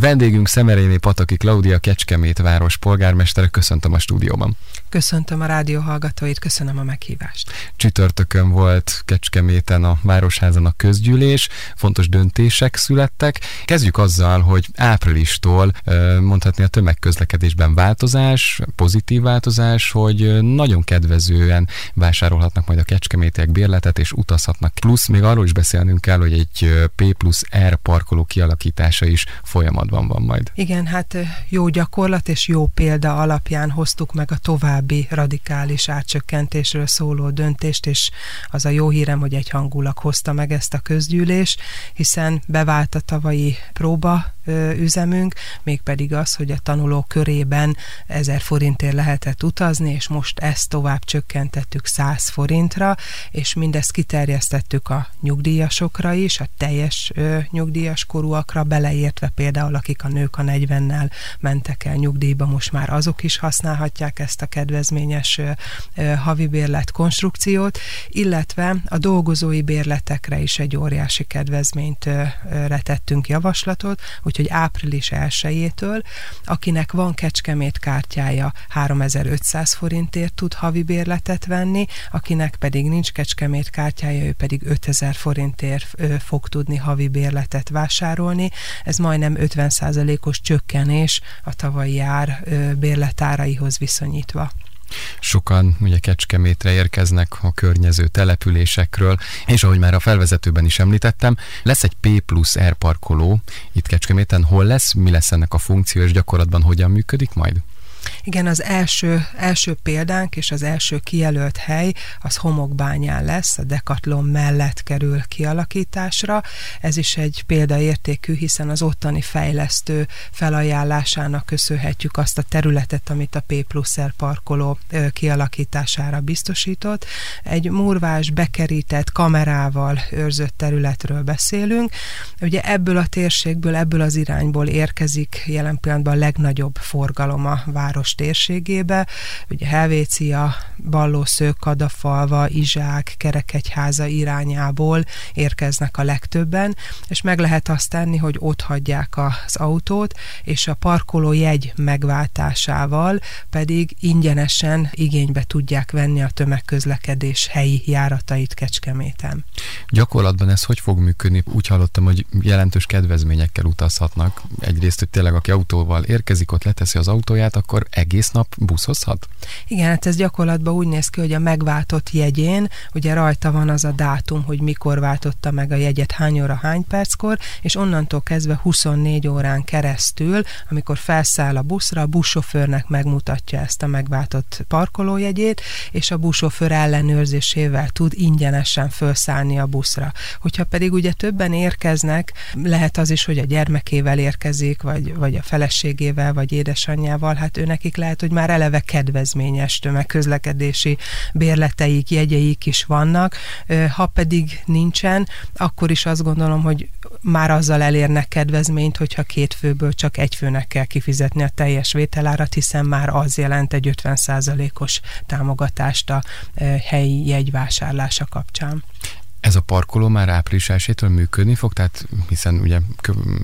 Vendégünk Szemeréné Pataki Klaudia Kecskemét város polgármestere, köszöntöm a stúdióban. Köszöntöm a rádió hallgatóit, köszönöm a meghívást. Csütörtökön volt Kecskeméten a Városházan a közgyűlés, fontos döntések születtek. Kezdjük azzal, hogy áprilistól mondhatni a tömegközlekedésben változás, pozitív változás, hogy nagyon kedvezően vásárolhatnak majd a kecskemétiek bérletet és utazhatnak. Plusz még arról is beszélnünk kell, hogy egy P plusz R parkoló kialakítása is folyamatban van majd. Igen, hát jó gyakorlat és jó példa alapján hoztuk meg a tovább további radikális átcsökkentésről szóló döntést, és az a jó hírem, hogy egyhangulag hozta meg ezt a közgyűlés, hiszen bevált a tavalyi próba üzemünk, mégpedig az, hogy a tanuló körében 1000 forintért lehetett utazni, és most ezt tovább csökkentettük 100 forintra, és mindezt kiterjesztettük a nyugdíjasokra is, a teljes nyugdíjas korúakra, beleértve például akik a nők a 40-nel mentek el nyugdíjba, most már azok is használhatják ezt a kedvezményes havi bérlet konstrukciót, illetve a dolgozói bérletekre is egy óriási kedvezményt retettünk javaslatot, úgy úgyhogy április 1-től, akinek van Kecskemét kártyája 3500 forintért tud havi bérletet venni, akinek pedig nincs Kecskemét kártyája, ő pedig 5000 forintért fog tudni havi bérletet vásárolni. Ez majdnem 50%-os csökkenés a tavalyi ár bérletáraihoz viszonyítva. Sokan ugye Kecskemétre érkeznek a környező településekről, és ahogy már a felvezetőben is említettem, lesz egy P plusz R parkoló itt Kecskeméten. Hol lesz, mi lesz ennek a funkció, és gyakorlatban hogyan működik majd? Igen, az első, első példánk és az első kijelölt hely az homokbányán lesz, a Decathlon mellett kerül kialakításra. Ez is egy példaértékű, hiszen az ottani fejlesztő felajánlásának köszönhetjük azt a területet, amit a P pluszer parkoló kialakítására biztosított. Egy murvás, bekerített, kamerával őrzött területről beszélünk. Ugye ebből a térségből, ebből az irányból érkezik jelen pillanatban a legnagyobb forgalom a város térségébe, ugye Helvécia, Ballószők, Kadafalva, Izsák, Kerekegyháza irányából érkeznek a legtöbben, és meg lehet azt tenni, hogy ott hagyják az autót, és a parkoló jegy megváltásával pedig ingyenesen igénybe tudják venni a tömegközlekedés helyi járatait Kecskeméten. Gyakorlatban ez hogy fog működni? Úgy hallottam, hogy jelentős kedvezményekkel utazhatnak. Egyrészt, hogy tényleg aki autóval érkezik, ott leteszi az autóját, akkor egész nap buszozhat? Igen, hát ez gyakorlatban úgy néz ki, hogy a megváltott jegyén, ugye rajta van az a dátum, hogy mikor váltotta meg a jegyet, hány óra, hány perckor, és onnantól kezdve 24 órán keresztül, amikor felszáll a buszra, a buszsofőrnek megmutatja ezt a megváltott parkolójegyét, és a buszsofőr ellenőrzésével tud ingyenesen felszállni a buszra. Hogyha pedig ugye többen érkeznek, lehet az is, hogy a gyermekével érkezik, vagy, vagy a feleségével, vagy édesanyjával, hát őnek nekik lehet, hogy már eleve kedvezményes tömegközlekedési bérleteik, jegyeik is vannak, ha pedig nincsen, akkor is azt gondolom, hogy már azzal elérnek kedvezményt, hogyha két főből csak egy főnek kell kifizetni a teljes vételárat, hiszen már az jelent egy 50%-os támogatást a helyi jegyvásárlása kapcsán. Ez a parkoló már április 1 működni fog, tehát hiszen ugye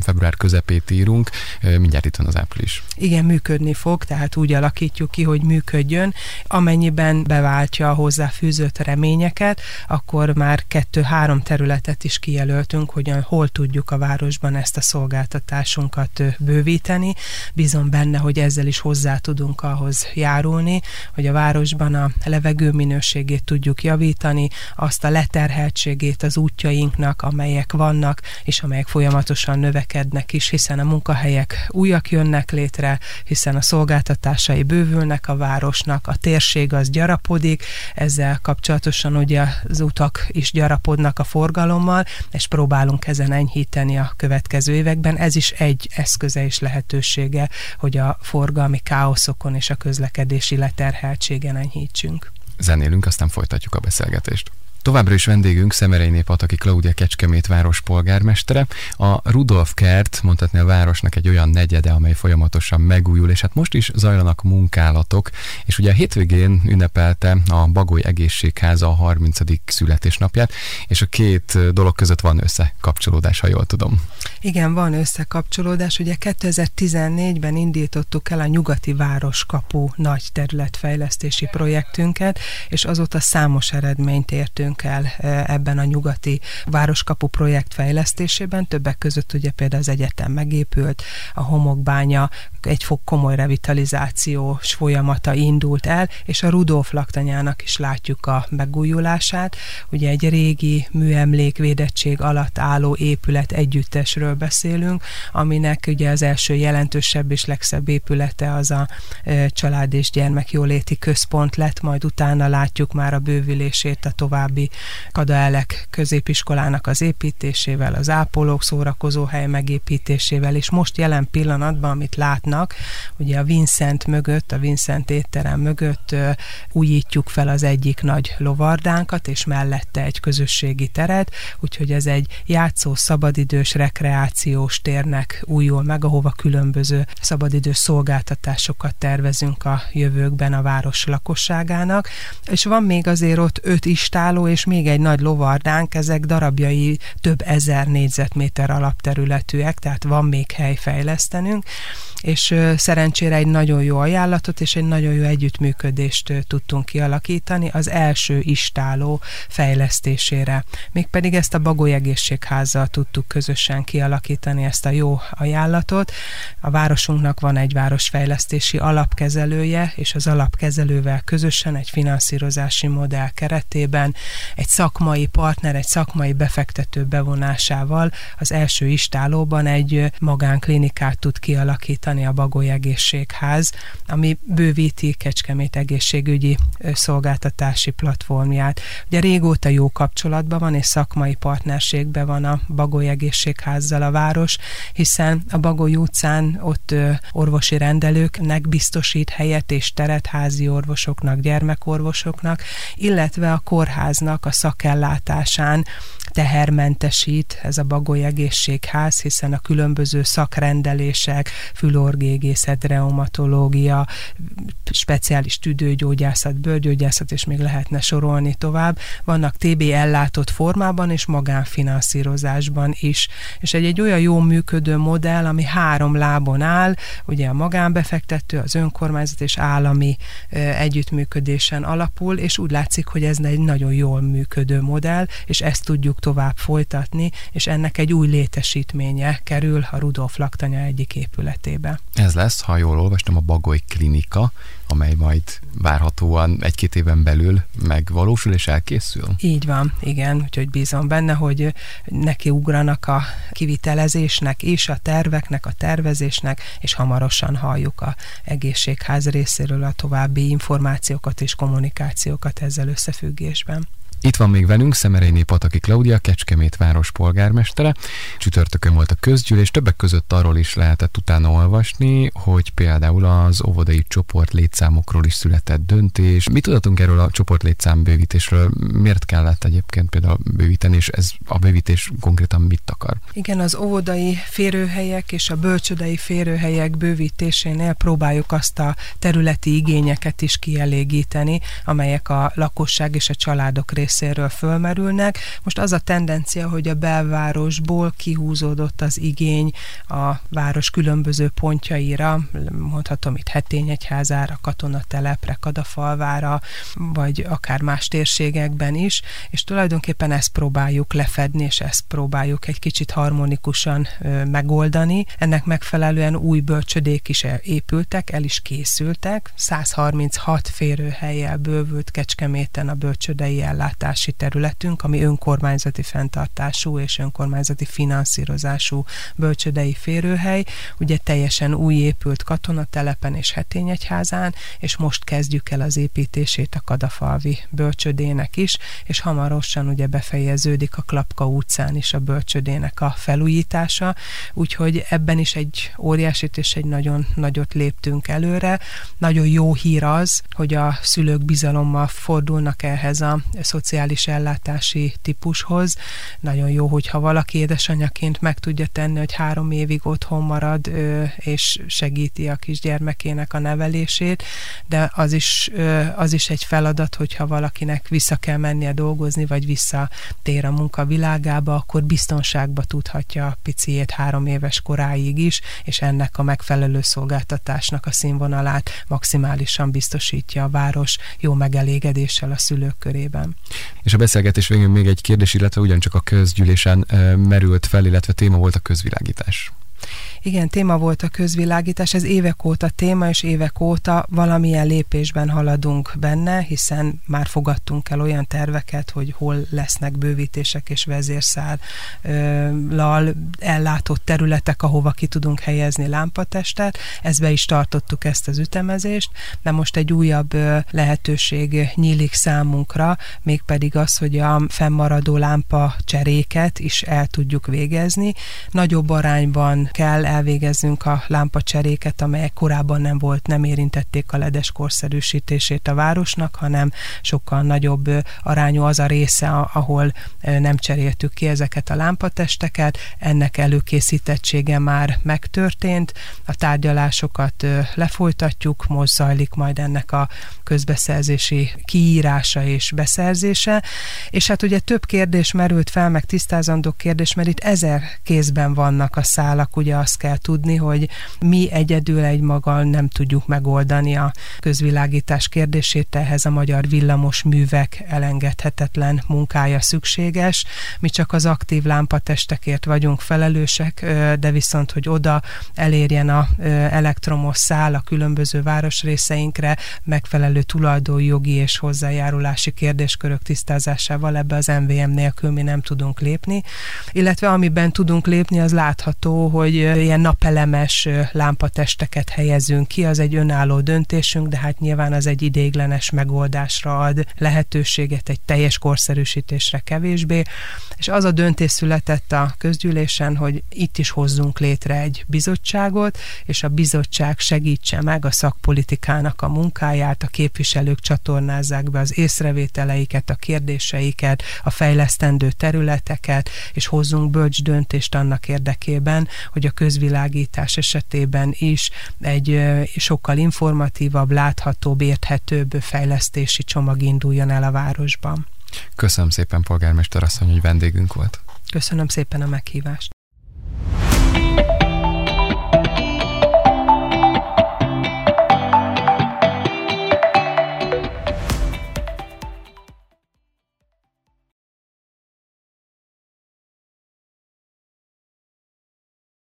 február közepét írunk, mindjárt itt van az április. Igen, működni fog, tehát úgy alakítjuk ki, hogy működjön. Amennyiben beváltja a hozzáfűzött reményeket, akkor már kettő-három területet is kijelöltünk, hogy hol tudjuk a városban ezt a szolgáltatásunkat bővíteni. Bízom benne, hogy ezzel is hozzá tudunk ahhoz járulni, hogy a városban a levegő minőségét tudjuk javítani, azt a leterheltség minőségét az útjainknak, amelyek vannak, és amelyek folyamatosan növekednek is, hiszen a munkahelyek újak jönnek létre, hiszen a szolgáltatásai bővülnek a városnak, a térség az gyarapodik, ezzel kapcsolatosan ugye az utak is gyarapodnak a forgalommal, és próbálunk ezen enyhíteni a következő években. Ez is egy eszköze és lehetősége, hogy a forgalmi káoszokon és a közlekedési leterheltségen enyhítsünk. Zenélünk, aztán folytatjuk a beszélgetést. Továbbra is vendégünk Szemerényné Pataki Klaudia Kecskemét város polgármestere. A Rudolf kert, mondhatni a városnak egy olyan negyede, amely folyamatosan megújul, és hát most is zajlanak munkálatok, és ugye a hétvégén ünnepelte a Bagoly Egészségháza a 30. születésnapját, és a két dolog között van összekapcsolódás, ha jól tudom. Igen, van összekapcsolódás. Ugye 2014-ben indítottuk el a Nyugati Városkapu nagy területfejlesztési projektünket, és azóta számos eredményt értünk el e, ebben a Nyugati Városkapu projekt fejlesztésében. Többek között ugye például az egyetem megépült, a homokbánya egy fog komoly revitalizációs folyamata indult el, és a Rudolf laktanyának is látjuk a megújulását. Ugye egy régi műemlékvédettség alatt álló épület együttesről beszélünk, aminek ugye az első jelentősebb és legszebb épülete az a e, család és gyermekjóléti központ lett, majd utána látjuk már a bővülését a további Kadaelek középiskolának az építésével, az ápolók szórakozóhely megépítésével, és most jelen pillanatban, amit látnak, ugye a Vincent mögött, a Vincent étterem mögött újítjuk fel az egyik nagy lovardánkat, és mellette egy közösségi teret, úgyhogy ez egy játszó szabadidős rekreációs térnek újul meg, ahova különböző szabadidős szolgáltatásokat tervezünk a jövőkben a város lakosságának, és van még azért ott öt istáló, és még egy nagy lovardánk, ezek darabjai több ezer négyzetméter alapterületűek, tehát van még hely fejlesztenünk, és szerencsére egy nagyon jó ajánlatot és egy nagyon jó együttműködést tudtunk kialakítani az első istáló fejlesztésére. Mégpedig ezt a Bagoly Egészségházzal tudtuk közösen kialakítani ezt a jó ajánlatot. A városunknak van egy városfejlesztési alapkezelője, és az alapkezelővel közösen egy finanszírozási modell keretében egy szakmai partner, egy szakmai befektető bevonásával az első istálóban egy magánklinikát tud kialakítani indítani a Bagoly Egészségház, ami bővíti Kecskemét egészségügyi szolgáltatási platformját. Ugye régóta jó kapcsolatban van, és szakmai partnerségben van a Bagoly Egészségházzal a város, hiszen a Bagoly utcán ott orvosi rendelőknek biztosít helyet és teret házi orvosoknak, gyermekorvosoknak, illetve a kórháznak a szakellátásán tehermentesít ez a Bagoly Egészségház, hiszen a különböző szakrendelések, fülorgégészet, reumatológia, speciális tüdőgyógyászat, bőrgyógyászat, és még lehetne sorolni tovább, vannak TB ellátott formában és magánfinanszírozásban is. És egy, egy olyan jó működő modell, ami három lábon áll, ugye a magánbefektető, az önkormányzat és állami együttműködésen alapul, és úgy látszik, hogy ez egy nagyon jól működő modell, és ezt tudjuk tovább folytatni, és ennek egy új létesítménye kerül a Rudolf laktanya egyik épületébe. Ez lesz, ha jól olvastam, a Bagoly Klinika, amely majd várhatóan egy-két éven belül megvalósul és elkészül? Így van, igen, úgyhogy bízom benne, hogy neki ugranak a kivitelezésnek és a terveknek, a tervezésnek, és hamarosan halljuk a egészségház részéről a további információkat és kommunikációkat ezzel összefüggésben. Itt van még velünk Szemerényi Pataki Klaudia, Kecskemét város polgármestere. Csütörtökön volt a közgyűlés, többek között arról is lehetett utána olvasni, hogy például az óvodai csoport létszámokról is született döntés. Mit tudatunk erről a csoport létszám bővítésről? Miért kellett egyébként például bővíteni, és ez a bővítés konkrétan mit akar? Igen, az óvodai férőhelyek és a bölcsödei férőhelyek bővítésénél próbáljuk azt a területi igényeket is kielégíteni, amelyek a lakosság és a családok részéről részéről fölmerülnek. Most az a tendencia, hogy a belvárosból kihúzódott az igény a város különböző pontjaira, mondhatom itt Hetényegyházára, Katonatelepre, Kadafalvára, vagy akár más térségekben is, és tulajdonképpen ezt próbáljuk lefedni, és ezt próbáljuk egy kicsit harmonikusan megoldani. Ennek megfelelően új bölcsödék is épültek, el is készültek. 136 férőhelyel bővült Kecskeméten a bölcsödei ellátás fenntartási területünk, ami önkormányzati fenntartású és önkormányzati finanszírozású bölcsödei férőhely, ugye teljesen új épült katonatelepen és hetényegyházán, és most kezdjük el az építését a Kadafalvi bölcsödének is, és hamarosan ugye befejeződik a Klapka utcán is a bölcsödének a felújítása, úgyhogy ebben is egy óriásit és egy nagyon nagyot léptünk előre. Nagyon jó hír az, hogy a szülők bizalommal fordulnak ehhez a szociális szociális ellátási típushoz. Nagyon jó, hogyha valaki édesanyaként meg tudja tenni, hogy három évig otthon marad, és segíti a kisgyermekének a nevelését, de az is, az is egy feladat, hogyha valakinek vissza kell mennie dolgozni, vagy visszatér a munka világába, akkor biztonságba tudhatja a piciét három éves koráig is, és ennek a megfelelő szolgáltatásnak a színvonalát maximálisan biztosítja a város jó megelégedéssel a szülők körében. És a beszélgetés végén még egy kérdés, illetve ugyancsak a közgyűlésen merült fel, illetve téma volt a közvilágítás. Igen, téma volt a közvilágítás, ez évek óta téma, és évek óta valamilyen lépésben haladunk benne, hiszen már fogadtunk el olyan terveket, hogy hol lesznek bővítések és vezérszállal ellátott területek, ahova ki tudunk helyezni lámpatestet. Ezbe is tartottuk ezt az ütemezést, de most egy újabb lehetőség nyílik számunkra, mégpedig az, hogy a fennmaradó lámpa cseréket is el tudjuk végezni. Nagyobb arányban kell elvégezzünk a lámpacseréket, amelyek korábban nem volt, nem érintették a ledes korszerűsítését a városnak, hanem sokkal nagyobb arányú az a része, ahol nem cseréltük ki ezeket a lámpatesteket. Ennek előkészítettsége már megtörtént, a tárgyalásokat lefolytatjuk, most zajlik majd ennek a közbeszerzési kiírása és beszerzése, és hát ugye több kérdés merült fel, meg tisztázandó kérdés, mert itt ezer kézben vannak a szálak, ugye azt kell tudni, hogy mi egyedül egy maga nem tudjuk megoldani a közvilágítás kérdését, ehhez a magyar villamos művek elengedhetetlen munkája szükséges. Mi csak az aktív lámpatestekért vagyunk felelősek, de viszont, hogy oda elérjen a elektromos szál a különböző városrészeinkre megfelelő tulajdonjogi és hozzájárulási kérdéskörök tisztázásával ebbe az MVM nélkül mi nem tudunk lépni, illetve amiben tudunk lépni, az látható, hogy ilyen napelemes lámpatesteket helyezünk ki, az egy önálló döntésünk, de hát nyilván az egy ideiglenes megoldásra ad lehetőséget, egy teljes korszerűsítésre kevésbé, és az a döntés született a közgyűlésen, hogy itt is hozzunk létre egy bizottságot, és a bizottság segítse meg a szakpolitikának a munkáját, a képviselők csatornázzák be az észrevételeiket, a kérdéseiket, a fejlesztendő területeket, és hozzunk bölcs döntést annak érdekében, hogy a közvilágítás esetében is egy sokkal informatívabb, láthatóbb, érthetőbb fejlesztési csomag induljon el a városban. Köszönöm szépen, polgármester asszony, hogy vendégünk volt. Köszönöm szépen a meghívást.